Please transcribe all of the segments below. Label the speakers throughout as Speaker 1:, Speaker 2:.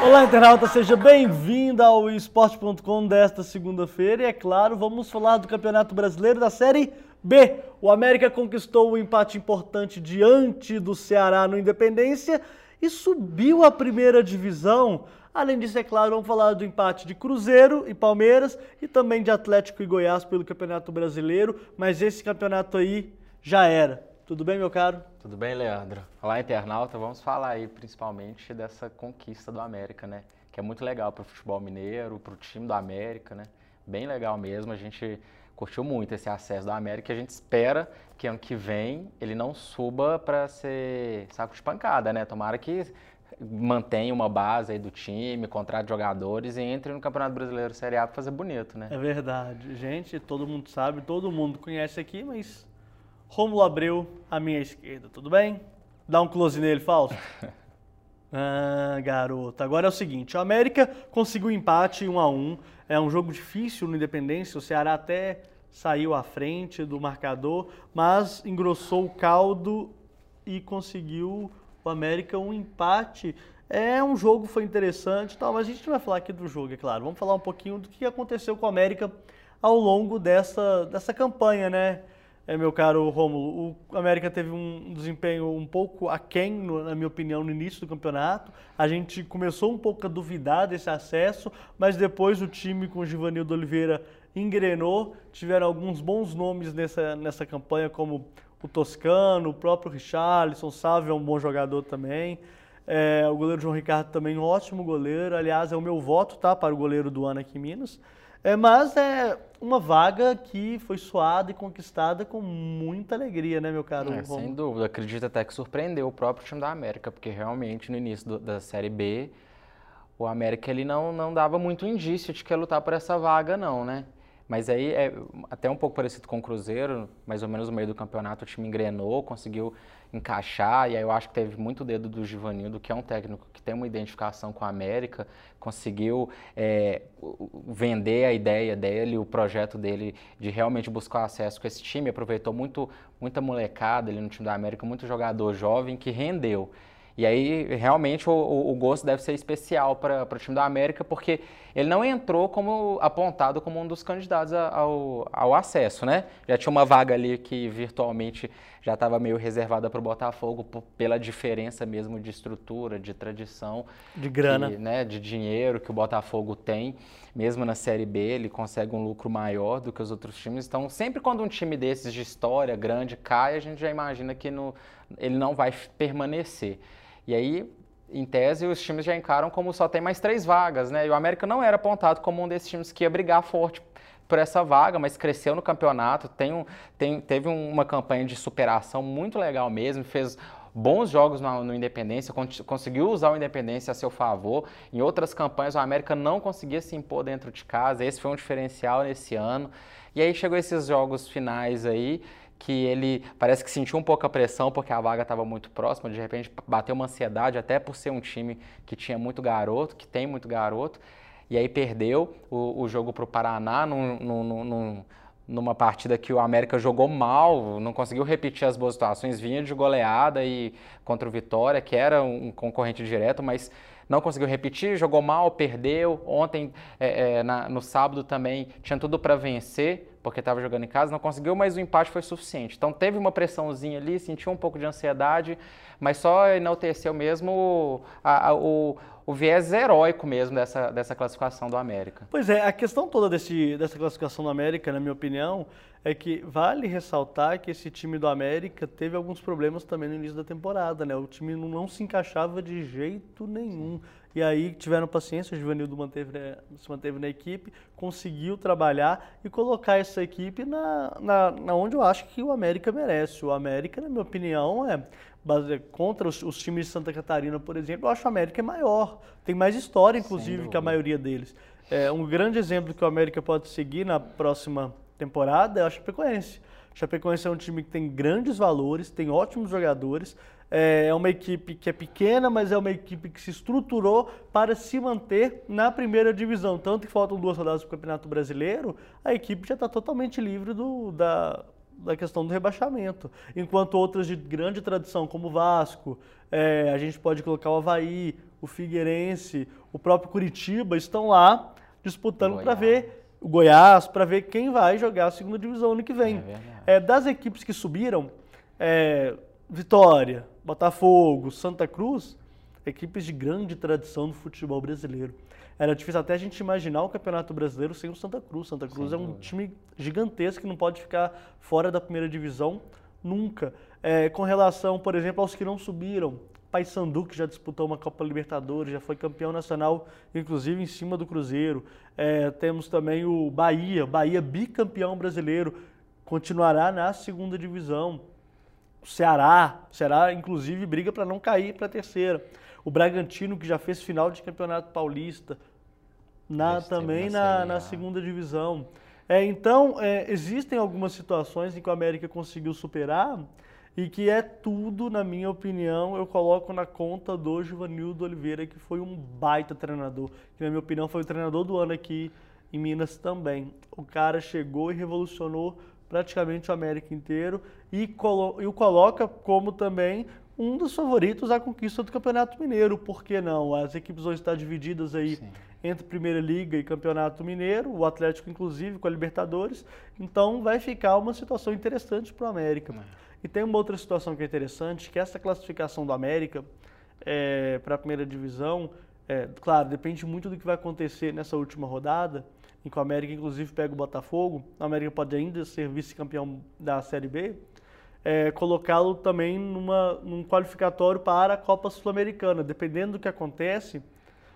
Speaker 1: Olá, internauta, seja bem-vindo ao esporte.com desta segunda-feira. E é claro, vamos falar do Campeonato Brasileiro da Série B. O América conquistou um empate importante diante do Ceará no Independência e subiu à primeira divisão. Além disso, é claro, vamos falar do empate de Cruzeiro e Palmeiras e também de Atlético e Goiás pelo Campeonato Brasileiro, mas esse campeonato aí já era. Tudo bem, meu caro?
Speaker 2: Tudo bem, Leandro? Olá, internauta. Vamos falar aí principalmente dessa conquista do América, né? Que é muito legal para o futebol mineiro, para o time do América, né? Bem legal mesmo. A gente curtiu muito esse acesso do América. A gente espera que ano que vem ele não suba para ser saco de pancada, né? Tomara que mantenha uma base aí do time, contrate jogadores e entre no Campeonato Brasileiro Série A para fazer bonito, né?
Speaker 1: É verdade. Gente, todo mundo sabe, todo mundo conhece aqui, mas Rômulo Abreu, à minha esquerda, tudo bem? Dá um close nele, Fausto. Ah, garoto. Agora é o seguinte, o América conseguiu empate 1 a 1 É um jogo difícil no Independência, o Ceará até saiu à frente do marcador, mas engrossou o caldo e conseguiu o América um empate. É um jogo, foi interessante tal, mas a gente não vai falar aqui do jogo, é claro. Vamos falar um pouquinho do que aconteceu com o América ao longo dessa, dessa campanha, né? É, meu caro Rômulo, o América teve um desempenho um pouco aquém, na minha opinião, no início do campeonato. A gente começou um pouco a duvidar desse acesso, mas depois o time com o Givanildo Oliveira engrenou. Tiveram alguns bons nomes nessa, nessa campanha, como o Toscano, o próprio Richarlison, Sávio é um bom jogador também. É, o goleiro João Ricardo também um ótimo goleiro. Aliás, é o meu voto tá, para o goleiro do ano aqui em Minas. É, mas é uma vaga que foi suada e conquistada com muita alegria, né, meu caro?
Speaker 2: É, sem dúvida. Acredito até que surpreendeu o próprio time da América, porque realmente no início do, da Série B, o América ele não, não dava muito indício de que ia lutar por essa vaga, não, né? Mas aí é até um pouco parecido com o Cruzeiro, mais ou menos no meio do campeonato o time engrenou, conseguiu encaixar, e aí eu acho que teve muito dedo do Givanildo, que é um técnico que tem uma identificação com a América, conseguiu é, vender a ideia dele, o projeto dele de realmente buscar acesso com esse time, aproveitou muito, muita molecada ali no time da América, muito jogador jovem que rendeu. E aí, realmente, o, o, gosto deve ser especial para o time da América, porque ele não entrou como apontado como um dos candidatos ao, ao acesso, né? Já tinha uma vaga ali que virtualmente já estava meio reservada para o Botafogo pela diferença mesmo de estrutura, de tradição.
Speaker 1: De grana.
Speaker 2: Que, né, de dinheiro que o Botafogo tem. Mesmo na Série B, ele consegue um lucro maior do que os outros times. Então, sempre quando um time desses de história grande cai, a gente já imagina que no, ele não vai permanecer. E aí, em tese, os times já encaram como só tem mais três vagas, né? E o América não era apontado como um desses times que ia brigar forte por essa vaga, mas cresceu no campeonato, tem um, tem, teve uma campanha de superação muito legal mesmo, fez bons jogos no, no Independência, conseguiu usar o Independência a seu favor. Em outras campanhas, o América não conseguia se impor dentro de casa, esse foi um diferencial nesse ano. E aí chegou esses jogos finais aí, que ele parece que sentiu um pouco a pressão porque a vaga estava muito próxima, de repente bateu uma ansiedade, até por ser um time que tinha muito garoto, que tem muito garoto, e aí perdeu o, o jogo para o Paraná num, num, num, numa partida que o América jogou mal, não conseguiu repetir as boas situações, vinha de goleada e contra o Vitória, que era um concorrente direto, mas não conseguiu repetir, jogou mal, perdeu. Ontem, é, é, na, no sábado também, tinha tudo para vencer, porque estava jogando em casa, não conseguiu, mas o empate foi suficiente. Então teve uma pressãozinha ali, sentiu um pouco de ansiedade, mas só enalteceu mesmo a, a, o, o viés heróico mesmo dessa, dessa classificação do América.
Speaker 1: Pois é, a questão toda desse, dessa classificação do América, na minha opinião, é que vale ressaltar que esse time do América teve alguns problemas também no início da temporada, né? O time não se encaixava de jeito nenhum. E aí tiveram paciência, o Givanildo manteve, se manteve na equipe, conseguiu trabalhar e colocar essa equipe na, na, na onde eu acho que o América merece. O América, na minha opinião, é contra os, os, times de Santa Catarina, por exemplo, eu acho que o América é maior, tem mais história, inclusive, que a maioria deles. É, um grande exemplo que o América pode seguir na próxima temporada é a Chapecoense. A Chapecoense é um time que tem grandes valores, tem ótimos jogadores, é, é uma equipe que é pequena, mas é uma equipe que se estruturou para se manter na primeira divisão. Tanto que faltam duas rodadas para o Campeonato Brasileiro, a equipe já está totalmente livre do, da, da questão do rebaixamento. Enquanto outras de grande tradição, como o Vasco, é, a gente pode colocar o Havaí, o Figueirense, o próprio Curitiba, estão lá disputando para ver o Goiás, para ver quem vai jogar a segunda divisão ano que vem. É, é das equipes que subiram, é, Vitória, Botafogo, Santa Cruz, equipes de grande tradição no futebol brasileiro. Era difícil até a gente imaginar o Campeonato Brasileiro sem o Santa Cruz. Santa Cruz Sem é um dúvida. time gigantesco que não pode ficar fora da primeira divisão nunca. É, com relação, por exemplo, aos que não subiram, Paysandu, que já disputou uma Copa Libertadores, já foi campeão nacional, inclusive em cima do Cruzeiro. É, temos também o Bahia, Bahia bicampeão brasileiro, continuará na segunda divisão. O Ceará, o Ceará inclusive briga para não cair para a terceira. O Bragantino, que já fez final de Campeonato Paulista, na, também na, na, segunda divisão. É, então, é, existem algumas situações em que o América conseguiu superar e que é tudo, na minha opinião, eu coloco na conta do Givanildo Oliveira, que foi um baita treinador, que na minha opinião foi o treinador do ano aqui em Minas também. O cara chegou e revolucionou praticamente o América inteiro e, colo e o coloca como também um dos favoritos à conquista do Campeonato Mineiro. Por que não? As equipes vão estar divididas aí Sim. entre Primeira Liga e Campeonato Mineiro, o Atlético inclusive com a Libertadores. Então vai ficar uma situação interessante para o América. É. E tem uma outra situação que é interessante, que essa classificação do América é, para a primeira divisão, é, claro, depende muito do que vai acontecer nessa última rodada, em que o América inclusive pega o Botafogo. O América pode ainda ser vice-campeão da Série B é, colocá-lo também numa, num qualificatório para a Copa Sul-Americana. Dependendo do que acontece,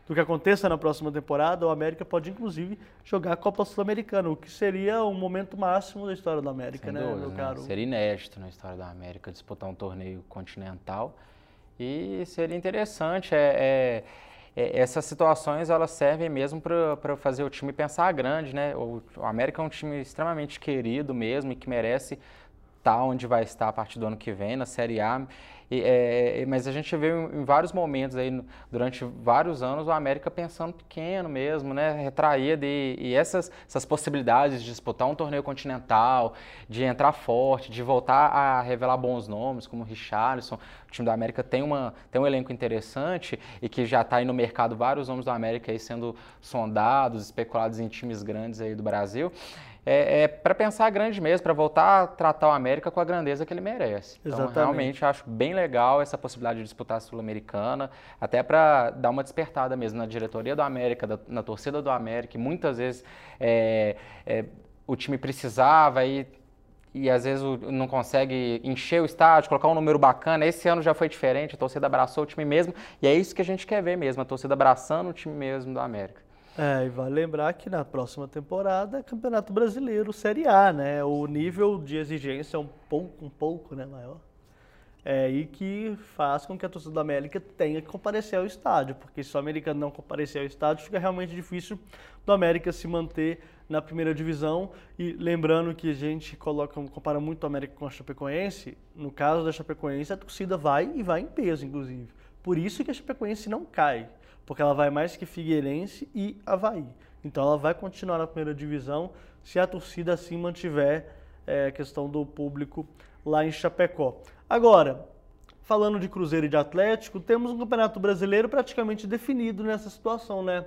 Speaker 1: do que aconteça na próxima temporada, o América pode inclusive jogar a Copa Sul-Americana, o que seria o momento máximo da história da América, Sem né, dúvida, meu né? caro?
Speaker 2: Seria inédito na história da América disputar um torneio continental e seria interessante. É, é, é, essas situações elas servem mesmo para fazer o time pensar grande, né? O, o América é um time extremamente querido mesmo e que merece estar tá onde vai estar a partir do ano que vem, na Série A. E, é, mas a gente vê em vários momentos aí, durante vários anos, o América pensando pequeno mesmo, né? Retraído e, e essas, essas possibilidades de disputar um torneio continental, de entrar forte, de voltar a revelar bons nomes, como o Richarlison. O time do América tem, uma, tem um elenco interessante e que já está aí no mercado vários nomes do América aí sendo sondados, especulados em times grandes aí do Brasil é, é para pensar grande mesmo, para voltar a tratar o América com a grandeza que ele merece. Então, Exatamente. Então, realmente, acho bem legal essa possibilidade de disputar a Sul-Americana, até para dar uma despertada mesmo na diretoria do América, da, na torcida do América, e muitas vezes é, é, o time precisava e e às vezes não consegue encher o estádio, colocar um número bacana. Esse ano já foi diferente, a torcida abraçou o time mesmo, e é isso que a gente quer ver mesmo, a torcida abraçando o time mesmo do América.
Speaker 1: É, e vale lembrar que na próxima temporada é Campeonato Brasileiro Série A, né? O nível de exigência é um pouco, um pouco né, maior. É, e que faz com que a torcida da América tenha que comparecer ao estádio, porque se o América não comparecer ao estádio, fica realmente difícil do América se manter na primeira divisão. E lembrando que a gente coloca, compara muito o América com a Chapecoense, no caso da Chapecoense, a torcida vai e vai em peso, inclusive. Por isso que a Chapecoense não cai porque ela vai mais que Figueirense e Havaí. Então ela vai continuar na primeira divisão se a torcida assim mantiver é, a questão do público lá em Chapecó. Agora, falando de Cruzeiro e de Atlético, temos um Campeonato Brasileiro praticamente definido nessa situação, né?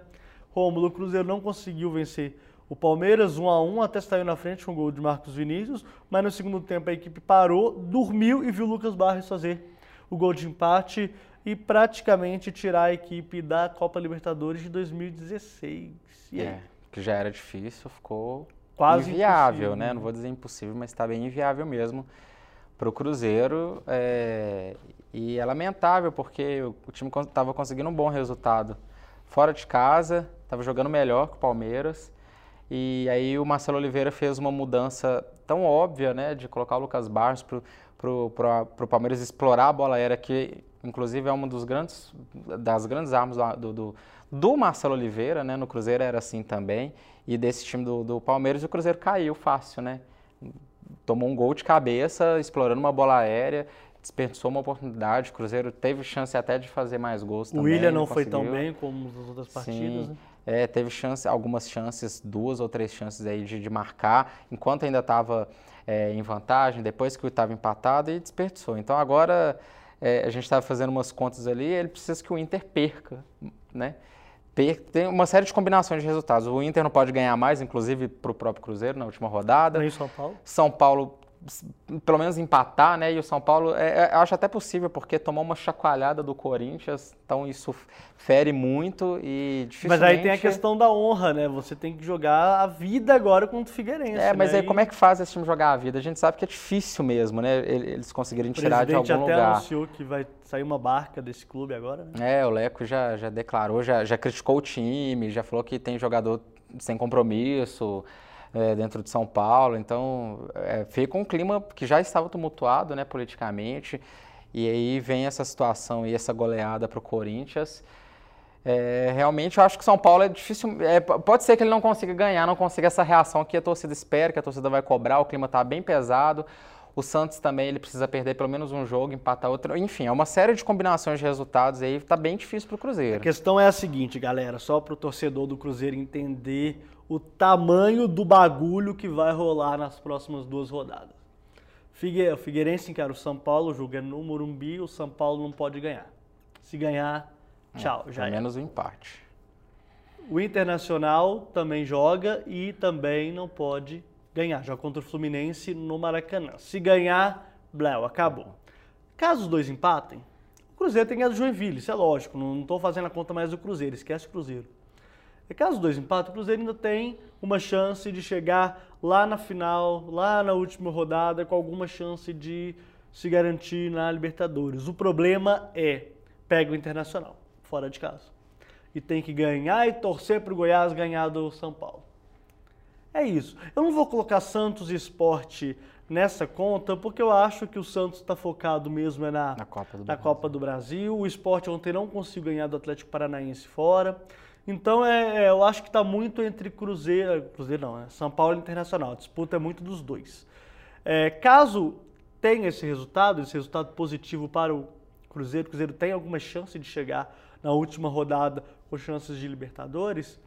Speaker 1: Rômulo, o Cruzeiro não conseguiu vencer o Palmeiras 1 a 1 até saiu na frente com o gol de Marcos Vinícius, mas no segundo tempo a equipe parou, dormiu e viu o Lucas Barros fazer o gol de empate e praticamente tirar a equipe da Copa Libertadores de 2016.
Speaker 2: É, que já era difícil, ficou quase inviável, né? Não vou dizer impossível, mas está bem inviável mesmo para o Cruzeiro. É, e é lamentável porque o time estava conseguindo um bom resultado fora de casa, estava jogando melhor que o Palmeiras. E aí o Marcelo Oliveira fez uma mudança tão óbvia, né, de colocar o Lucas Barros para o Palmeiras explorar a bola aérea que Inclusive é uma dos grandes, das grandes armas do, do, do Marcelo Oliveira, né? No Cruzeiro era assim também. E desse time do, do Palmeiras, o Cruzeiro caiu fácil, né? Tomou um gol de cabeça, explorando uma bola aérea, desperdiçou uma oportunidade. O Cruzeiro teve chance até de fazer mais gols
Speaker 1: o também. O William não, não foi tão bem como nas outras partidas, né?
Speaker 2: É, teve chance, algumas chances, duas ou três chances aí de, de marcar, enquanto ainda estava é, em vantagem, depois que estava empatado e desperdiçou. Então agora é, a gente estava fazendo umas contas ali, ele precisa que o Inter perca, né? Tem uma série de combinações de resultados. O Inter não pode ganhar mais, inclusive para o próprio Cruzeiro na última rodada.
Speaker 1: Nem São Paulo.
Speaker 2: São Paulo pelo menos empatar, né? E o São Paulo, é, é, acho até possível, porque tomou uma chacoalhada do Corinthians, então isso fere muito e dificilmente...
Speaker 1: Mas aí tem a questão da honra, né? Você tem que jogar a vida agora contra o Figueirense.
Speaker 2: É, mas
Speaker 1: né?
Speaker 2: aí como é que faz esse time jogar a vida? A gente sabe que é difícil mesmo, né? Eles conseguirem tirar de algum lugar. O
Speaker 1: presidente até anunciou que vai sair uma barca desse clube agora, né?
Speaker 2: É, o Leco já, já declarou, já, já criticou o time, já falou que tem jogador sem compromisso é, dentro de São Paulo. Então, é, fica um clima que já estava tumultuado né, politicamente. E aí vem essa situação e essa goleada para o Corinthians. É, realmente, eu acho que São Paulo é difícil. É, pode ser que ele não consiga ganhar, não consiga essa reação que a torcida espera, que a torcida vai cobrar. O clima está bem pesado. O Santos também ele precisa perder pelo menos um jogo, empatar outro. Enfim, é uma série de combinações de resultados aí. Está bem difícil para o Cruzeiro.
Speaker 1: A questão é a seguinte, galera, só para o torcedor do Cruzeiro entender o tamanho do bagulho que vai rolar nas próximas duas rodadas. Figue, o Figueirense encara o São Paulo, joga no Morumbi, o São Paulo não pode ganhar. Se ganhar, é, tchau, é, já é.
Speaker 2: menos o um empate.
Speaker 1: O Internacional também joga e também não pode ganhar. Joga contra o Fluminense no Maracanã. Se ganhar, Bléu, acabou. Caso os dois empatem, o Cruzeiro tem ganhado do Joinville, isso é lógico. Não estou fazendo a conta mais do Cruzeiro, esquece o Cruzeiro. E caso os dois empatem, o Cruzeiro ainda tem uma chance de chegar lá na final, lá na última rodada, com alguma chance de se garantir na Libertadores. O problema é, pega o Internacional, fora de casa. E tem que ganhar e torcer para o Goiás ganhar do São Paulo. É isso. Eu não vou colocar Santos e Esporte nessa conta, porque eu acho que o Santos está focado mesmo é na,
Speaker 2: na, Copa, do
Speaker 1: na Copa do Brasil. O Esporte ontem não conseguiu ganhar do Atlético Paranaense fora. Então é, é eu acho que está muito entre Cruzeiro, Cruzeiro não, né? São Paulo e Internacional. A disputa é muito dos dois. É, caso tenha esse resultado, esse resultado positivo para o Cruzeiro, o Cruzeiro tem alguma chance de chegar na última rodada com chances de Libertadores,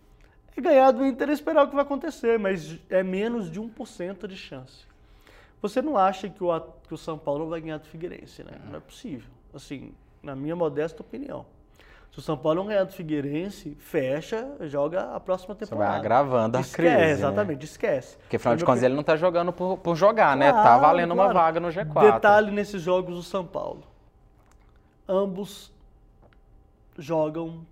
Speaker 1: é ganhar do Inter e esperar o que vai acontecer, mas é menos de 1% de chance. Você não acha que o, que o São Paulo vai ganhar do Figueirense, né? Não é possível. Assim, na minha modesta opinião. Se o São Paulo não ganhar do Figueirense, fecha, joga a próxima temporada.
Speaker 2: Você vai agravando a
Speaker 1: esquece,
Speaker 2: crise. Né?
Speaker 1: Exatamente, esquece.
Speaker 2: Porque afinal de contas ele não está jogando por, por jogar, claro, né? Tá valendo claro. uma vaga no G4.
Speaker 1: Detalhe nesses jogos do São Paulo. Ambos jogam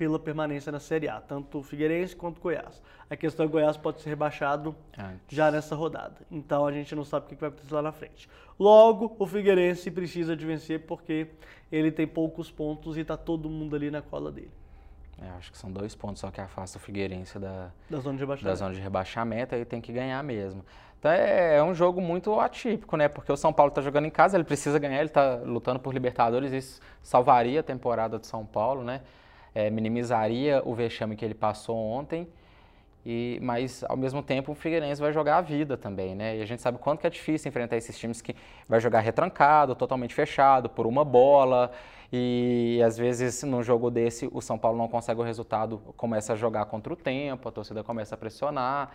Speaker 1: pela permanência na Série A, tanto o Figueirense quanto o Goiás. A questão é que o Goiás pode ser rebaixado Antes. já nessa rodada. Então a gente não sabe o que vai acontecer lá na frente. Logo, o Figueirense precisa de vencer porque ele tem poucos pontos e está todo mundo ali na cola dele.
Speaker 2: É, acho que são dois pontos só que afasta o Figueirense da,
Speaker 1: da zona de rebaixamento.
Speaker 2: Da zona de rebaixamento, aí tem que ganhar mesmo. Então é, é um jogo muito atípico, né? Porque o São Paulo está jogando em casa, ele precisa ganhar, ele está lutando por Libertadores, isso salvaria a temporada de São Paulo, né? É, minimizaria o vexame que ele passou ontem, e, mas ao mesmo tempo o Figueirense vai jogar a vida também, né? E a gente sabe quanto que é difícil enfrentar esses times que vai jogar retrancado, totalmente fechado, por uma bola, e às vezes num jogo desse o São Paulo não consegue o resultado, começa a jogar contra o tempo, a torcida começa a pressionar.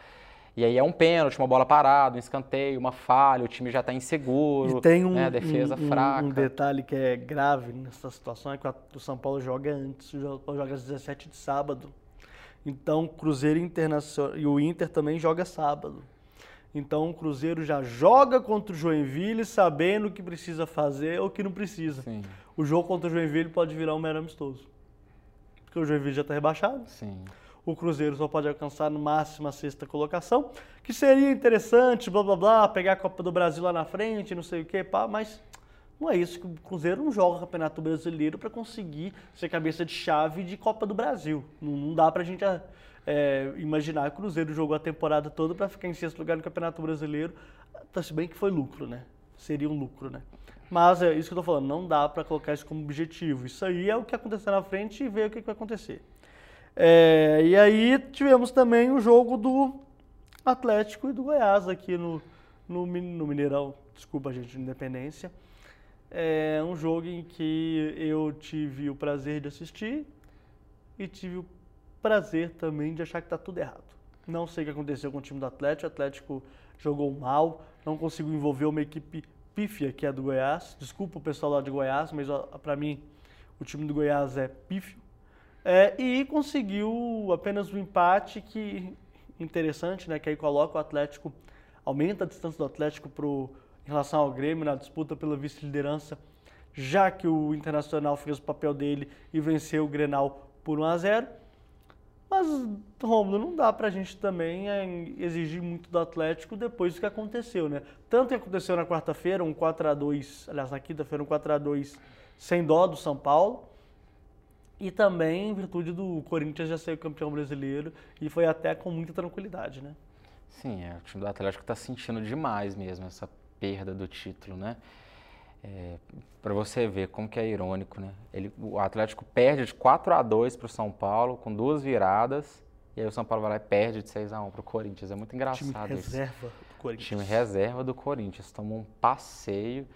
Speaker 2: E aí é um pênalti, uma bola parada, um escanteio, uma falha, o time já está inseguro,
Speaker 1: e tem um,
Speaker 2: né, defesa
Speaker 1: um,
Speaker 2: fraca.
Speaker 1: Um detalhe que é grave nessa situação é que o São Paulo joga antes, o joga às 17 de sábado. Então, Cruzeiro Internacional e o Inter também joga sábado. Então, o Cruzeiro já joga contra o Joinville sabendo o que precisa fazer ou o que não precisa.
Speaker 2: Sim.
Speaker 1: O jogo contra o Joinville pode virar um mero amistoso. Porque o Joinville já está rebaixado.
Speaker 2: Sim
Speaker 1: o Cruzeiro só pode alcançar no máximo a sexta colocação, que seria interessante, blá blá blá, pegar a Copa do Brasil lá na frente, não sei o que, pá, mas não é isso que o Cruzeiro não joga o Campeonato Brasileiro para conseguir ser cabeça de chave de Copa do Brasil. Não, não dá para a gente é, imaginar que o Cruzeiro jogou a temporada toda para ficar em sexto lugar no Campeonato Brasileiro, tá, se bem que foi lucro, né? Seria um lucro, né? Mas é isso que eu tô falando, não dá para colocar isso como objetivo. Isso aí é o que aconteceu na frente e ver o que vai acontecer. É, e aí tivemos também o jogo do Atlético e do Goiás aqui no, no, no Mineirão, desculpa gente, Independência. É um jogo em que eu tive o prazer de assistir e tive o prazer também de achar que está tudo errado. Não sei o que aconteceu com o time do Atlético, o Atlético jogou mal, não conseguiu envolver uma equipe pífia, que é a do Goiás. Desculpa o pessoal lá de Goiás, mas para mim o time do Goiás é pífio. É, e conseguiu apenas um empate que interessante, né? Que aí coloca o Atlético, aumenta a distância do Atlético pro, em relação ao Grêmio na disputa pela vice-liderança, já que o Internacional fez o papel dele e venceu o Grenal por 1 a 0. Mas, Romulo, não dá pra gente também é, exigir muito do Atlético depois do que aconteceu, né? Tanto que aconteceu na quarta-feira, um 4 a 2 aliás, na quinta-feira, um 4 a 2 sem dó do São Paulo, e também em virtude do Corinthians já ser campeão brasileiro e foi até com muita tranquilidade, né?
Speaker 2: Sim, é, o time do Atlético está sentindo demais mesmo essa perda do título, né? É, para você ver como que é irônico, né? Ele, o Atlético perde de 4 a 2 para o São Paulo com duas viradas e aí o São Paulo vai lá e perde de 6 a 1 para o Corinthians. É muito engraçado time
Speaker 1: isso. reserva do Corinthians.
Speaker 2: Time reserva do Corinthians tomou um passeio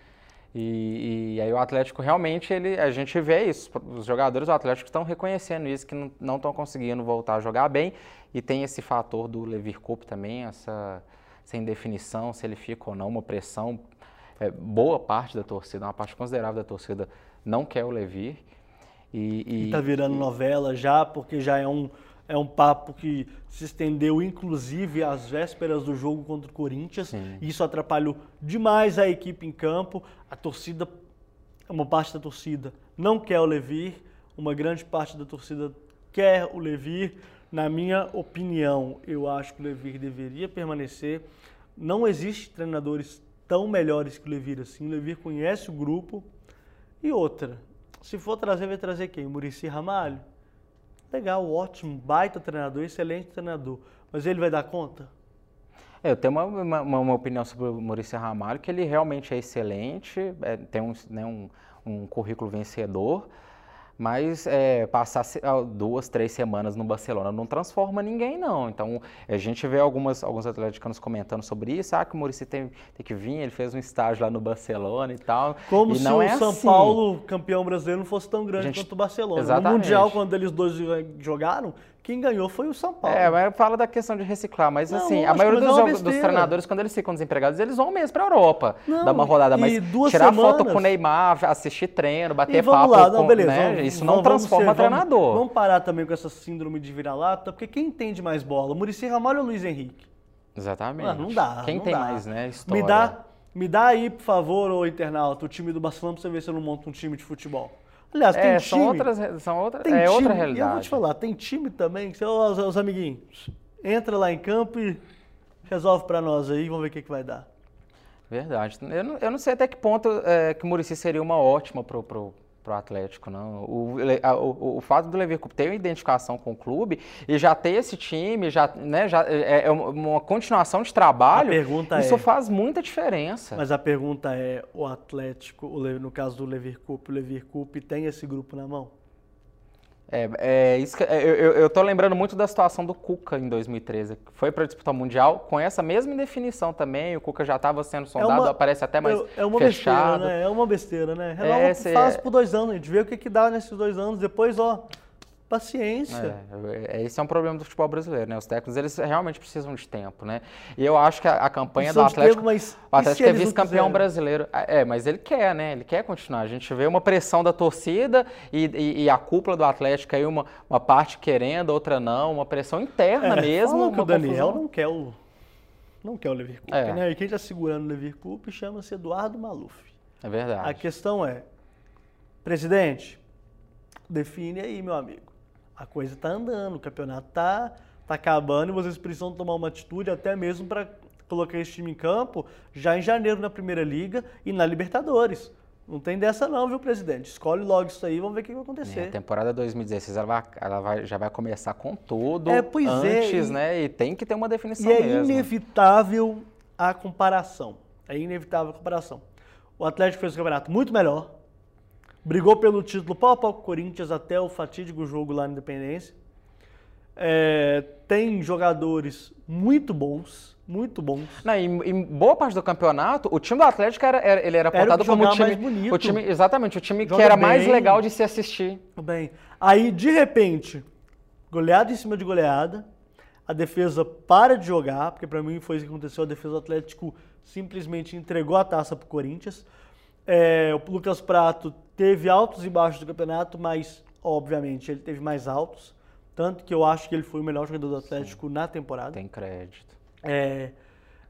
Speaker 2: e, e, aí o Atlético realmente, ele, a gente vê isso, os jogadores do Atlético estão reconhecendo isso, que não estão conseguindo voltar a jogar bem, e tem esse fator do Levir Cup também, essa sem definição, se ele fica ou não, uma pressão, é, boa parte da torcida, uma parte considerável da torcida não quer o Levir.
Speaker 1: E, está virando novela já, porque já é um, é um papo que se estendeu, inclusive, às vésperas do jogo contra o Corinthians. Sim. Isso atrapalhou demais a equipe em campo. A torcida, uma parte da torcida não quer o Levir, uma grande parte da torcida quer o Levir. Na minha opinião, eu acho que o Levir deveria permanecer. Não existe treinadores tão melhores que o Levir assim. O Levir conhece o grupo. E outra, se for trazer, vai trazer quem? Murici Ramalho? Legal, ótimo, baita treinador, excelente treinador. Mas ele vai dar conta?
Speaker 2: É, eu tenho uma, uma, uma, opinião sobre o Maurício Ramalho, que ele realmente é excelente, é, tem um, né, um, um currículo vencedor, mas é, passar duas, três semanas no Barcelona não transforma ninguém, não. Então, a gente vê algumas, alguns atleticanos comentando sobre isso. Ah, que o Muricy tem, tem que vir, ele fez um estágio lá no Barcelona e tal.
Speaker 1: Como
Speaker 2: e
Speaker 1: se o é São assim. Paulo, campeão brasileiro, não fosse tão grande gente, quanto o Barcelona. Exatamente. No Mundial, quando eles dois jogaram, quem ganhou foi o São Paulo.
Speaker 2: É, mas fala da questão de reciclar, mas não, assim, lógico, a maioria dos, é dos, treinadores, quando eles ficam desempregados, eles vão mesmo para a Europa, não, dar uma rodada, mas tirar semanas, foto com o Neymar, assistir treino, bater papo, lá, não, beleza, com, né? vamos, isso não transforma ser, treinador.
Speaker 1: Vamos, vamos, parar também com essa síndrome de vira-lata, porque quem entende mais bola, Muricy Ramalho ou Luiz Henrique?
Speaker 2: Exatamente.
Speaker 1: Ah, não dá.
Speaker 2: Quem tem
Speaker 1: dá.
Speaker 2: mais, né, história.
Speaker 1: Me dá, me dá aí, por favor, ô internauta, o time do Barcelona pra você ver se eu não monto um time de futebol.
Speaker 2: Aliás, é, tem são time. Outras, são outra, tem é time, outra realidade.
Speaker 1: eu vou te falar, tem time também, que os, os amiguinhos, entra lá em campo e resolve para nós aí, vamos ver o que, que vai dar.
Speaker 2: Verdade. Eu não, eu não sei até que ponto é, que o Murici seria uma ótima pro, pro, pro Atlético, não. O, o, o, fato do Leverkusen ter uma identificação com o clube e já ter esse time, já, né, já é, é uma continuação de trabalho. isso é, faz muita diferença.
Speaker 1: Mas a pergunta é, o Atlético, no caso do Leverkusen, o Leverkusen tem esse grupo na mão?
Speaker 2: É, é isso que, é, eu, eu, eu tô lembrando muito da situação do Cuca em 2013. Foi para disputar o Mundial com essa mesma definição também. O Cuca já estava sendo sondado, é uma, aparece até mais é, é uma fechado.
Speaker 1: Besteira, né? É uma besteira, né? Renova é, faz por dois anos, a gente vê o que, que dá nesses dois anos. Depois, ó, Paciência.
Speaker 2: É, é, esse é um problema do futebol brasileiro, né? Os técnicos, eles realmente precisam de tempo, né? E eu acho que a, a campanha do Atlético... Tempo, mas o Atlético é vice-campeão brasileiro. É, mas ele quer, né? Ele quer continuar. A gente vê uma pressão da torcida e, e, e a cúpula do Atlético aí, uma, uma parte querendo, outra não. Uma pressão interna é, mesmo.
Speaker 1: que o Daniel confusão. não quer o... Não quer o Leverkusen, é. né? E quem está segurando o Leverkusen chama-se Eduardo Maluf.
Speaker 2: É verdade.
Speaker 1: A questão é, presidente, define aí, meu amigo a coisa está andando, o campeonato está tá acabando e vocês precisam tomar uma atitude até mesmo para colocar esse time em campo já em janeiro na Primeira Liga e na Libertadores. Não tem dessa não, viu, presidente? Escolhe logo isso aí, vamos ver o que vai acontecer. É,
Speaker 2: a temporada 2016 ela, vai, ela vai, já vai começar com tudo é, pois é, antes, é, e, né? E tem que ter uma definição
Speaker 1: e é
Speaker 2: mesmo.
Speaker 1: é inevitável a comparação. É inevitável a comparação. O Atlético fez um campeonato muito melhor, brigou pelo título pau a pau com o Corinthians até o fatídico jogo lá na Independência. É, tem jogadores muito bons, muito bons.
Speaker 2: Não, em, em, boa parte do campeonato, o time do Atlético era, era ele era apontado como o time,
Speaker 1: mais bonito.
Speaker 2: o time, exatamente, o time Joga que era bem, mais legal de se assistir.
Speaker 1: Bem, aí de repente, goleada em cima de goleada, a defesa para de jogar, porque para mim foi isso que aconteceu, a defesa do Atlético simplesmente entregou a taça para o Corinthians. É, o Lucas Prato teve altos e baixos do campeonato, mas obviamente ele teve mais altos. Tanto que eu acho que ele foi o melhor jogador do Atlético Sim, na temporada.
Speaker 2: Tem crédito.
Speaker 1: É,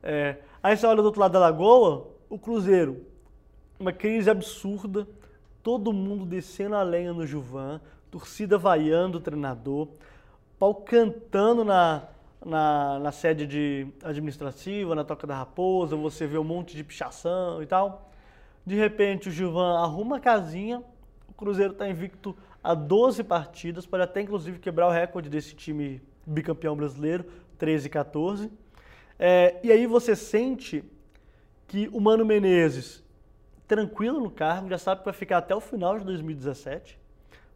Speaker 1: é, aí você olha do outro lado da lagoa, o Cruzeiro. Uma crise absurda, todo mundo descendo a lenha no Juvan, torcida vaiando o treinador, pau cantando na, na, na sede de administrativa, na Toca da Raposa, você vê um monte de pichação e tal. De repente o Gilvan arruma a casinha, o Cruzeiro está invicto a 12 partidas, pode até inclusive quebrar o recorde desse time bicampeão brasileiro, 13 e 14. É, e aí você sente que o Mano Menezes, tranquilo no cargo, já sabe que vai ficar até o final de 2017,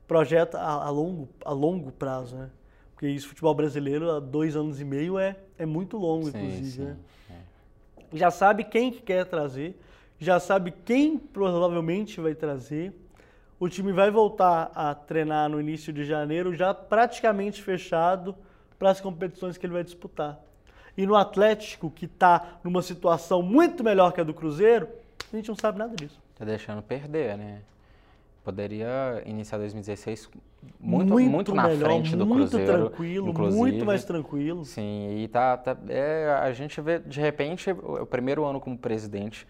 Speaker 1: projeta a, a longo, a longo prazo, né? Porque isso, futebol brasileiro, há dois anos e meio é, é muito longo, sim, inclusive, sim. né? É. Já sabe quem que quer trazer, já sabe quem provavelmente vai trazer. O time vai voltar a treinar no início de janeiro, já praticamente fechado para as competições que ele vai disputar. E no Atlético, que está numa situação muito melhor que a do Cruzeiro, a gente não sabe nada disso.
Speaker 2: Tá deixando perder, né? Poderia iniciar 2016 muito, muito, muito na melhor, frente do
Speaker 1: muito
Speaker 2: Cruzeiro.
Speaker 1: Muito tranquilo, muito mais tranquilo.
Speaker 2: Sim, e tá, tá é, a gente vê, de repente, o primeiro ano como presidente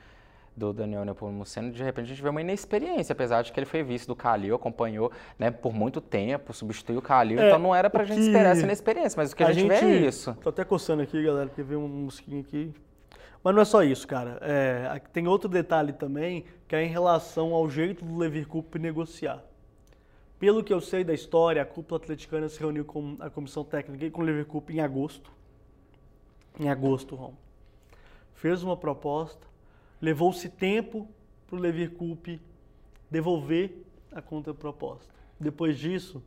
Speaker 2: do Daniel Nepomuceno, de repente a gente vê uma inexperiência, apesar de que ele foi vice do Calil, acompanhou né, por muito tempo, substituiu o Calil, é, então não era pra gente esperar essa inexperiência, mas o que a, a gente, gente, vê é isso.
Speaker 1: Tô até coçando aqui, galera, porque veio um mosquinho aqui. Mas não é só isso, cara. É, tem outro detalhe também, que é em relação ao jeito do Leverkusen negociar. Pelo que eu sei da história, a cúpula atleticana se reuniu com a comissão técnica e com o Leverkusen em agosto. Em agosto, Rom. Fez uma proposta, levou-se tempo para o Leverkusen devolver a contraproposta. Depois disso,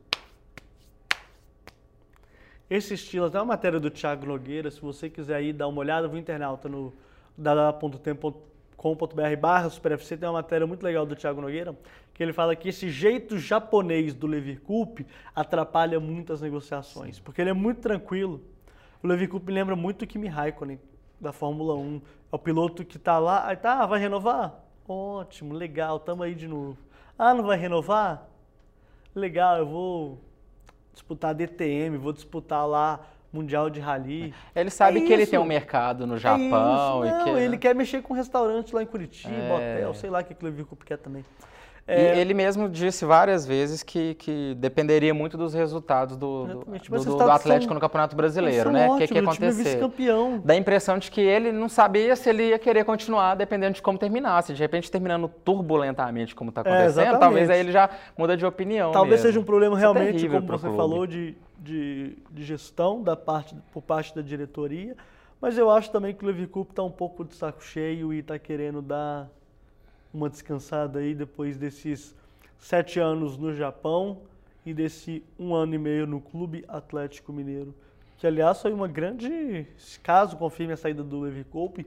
Speaker 1: esse estilo, até uma matéria do Thiago Nogueira, se você quiser ir dar uma olhada, no internauta no dada.tempo.com.br barra SuperFC, tem uma matéria muito legal do Thiago Nogueira, que ele fala que esse jeito japonês do Leverkusen atrapalha muito as negociações, porque ele é muito tranquilo. O Leverkusen lembra muito o Kimi Raikkonen, da Fórmula 1. É o piloto que está lá, aí tá, vai renovar? Ótimo, legal, tamo aí de novo. Ah, não vai renovar? Legal, eu vou disputar DTM, vou disputar lá Mundial de Rally.
Speaker 2: Ele sabe é que ele tem um mercado no é Japão.
Speaker 1: É
Speaker 2: Não, que...
Speaker 1: ele quer mexer com restaurante lá em Curitiba, é... hotel, sei lá o que o Levi Cup quer também.
Speaker 2: É... E ele mesmo disse várias vezes que, que dependeria muito dos resultados do, do, do, do, do Atlético são, no Campeonato Brasileiro, né? O que, que ia acontecer?
Speaker 1: campeão
Speaker 2: Dá a impressão de que ele não sabia se ele ia querer continuar dependendo de como terminasse. De repente, terminando turbulentamente como está é, acontecendo, é, talvez aí ele já muda de opinião.
Speaker 1: Talvez
Speaker 2: mesmo.
Speaker 1: seja um problema realmente, como você clube. falou, de, de, de, gestão da parte, por parte da diretoria. Mas eu acho também que o Levi Coupe está um pouco de saco cheio e está querendo dar uma descansada aí depois desses sete anos no Japão e desse um ano e meio no Clube Atlético Mineiro. Que, aliás, foi uma grande, caso confirme a saída do Levi Coupe,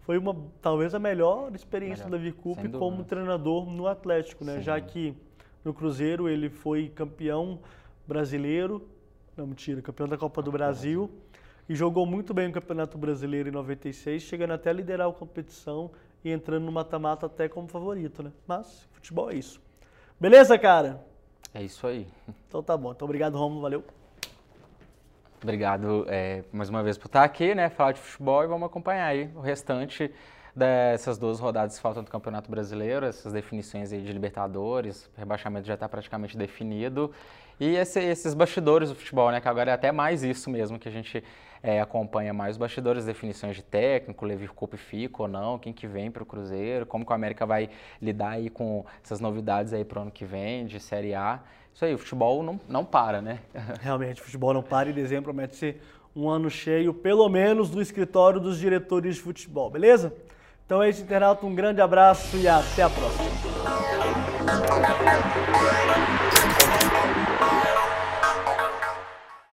Speaker 1: foi uma talvez a melhor experiência melhor, do Levi Coupe como treinador no Atlético, né? Sim. Já que no Cruzeiro ele foi campeão brasileiro, não mentira, campeão da Copa do Brasil e jogou muito bem no Campeonato Brasileiro em 96, chegando até a liderar a competição e entrando no mata-mata até como favorito, né? Mas futebol é isso. Beleza, cara?
Speaker 2: É isso aí.
Speaker 1: Então tá bom. Então obrigado, Romulo. Valeu.
Speaker 2: Obrigado é, mais uma vez por estar aqui, né? Falar de futebol e vamos acompanhar aí o restante dessas duas rodadas que faltam do Campeonato Brasileiro, essas definições aí de Libertadores, o rebaixamento já está praticamente definido. E esse, esses bastidores do futebol, né? Que agora é até mais isso mesmo que a gente é, acompanha mais os bastidores, definições de técnico, Levi Coupe fica ou não, quem que vem para o Cruzeiro, como que o América vai lidar aí com essas novidades aí para o ano que vem de Série A. Isso aí, o futebol não, não para, né?
Speaker 1: Realmente, o futebol não para e dezembro promete ser um ano cheio, pelo menos, do escritório dos diretores de futebol, beleza? Então é isso, internauta. Um grande abraço e até a próxima.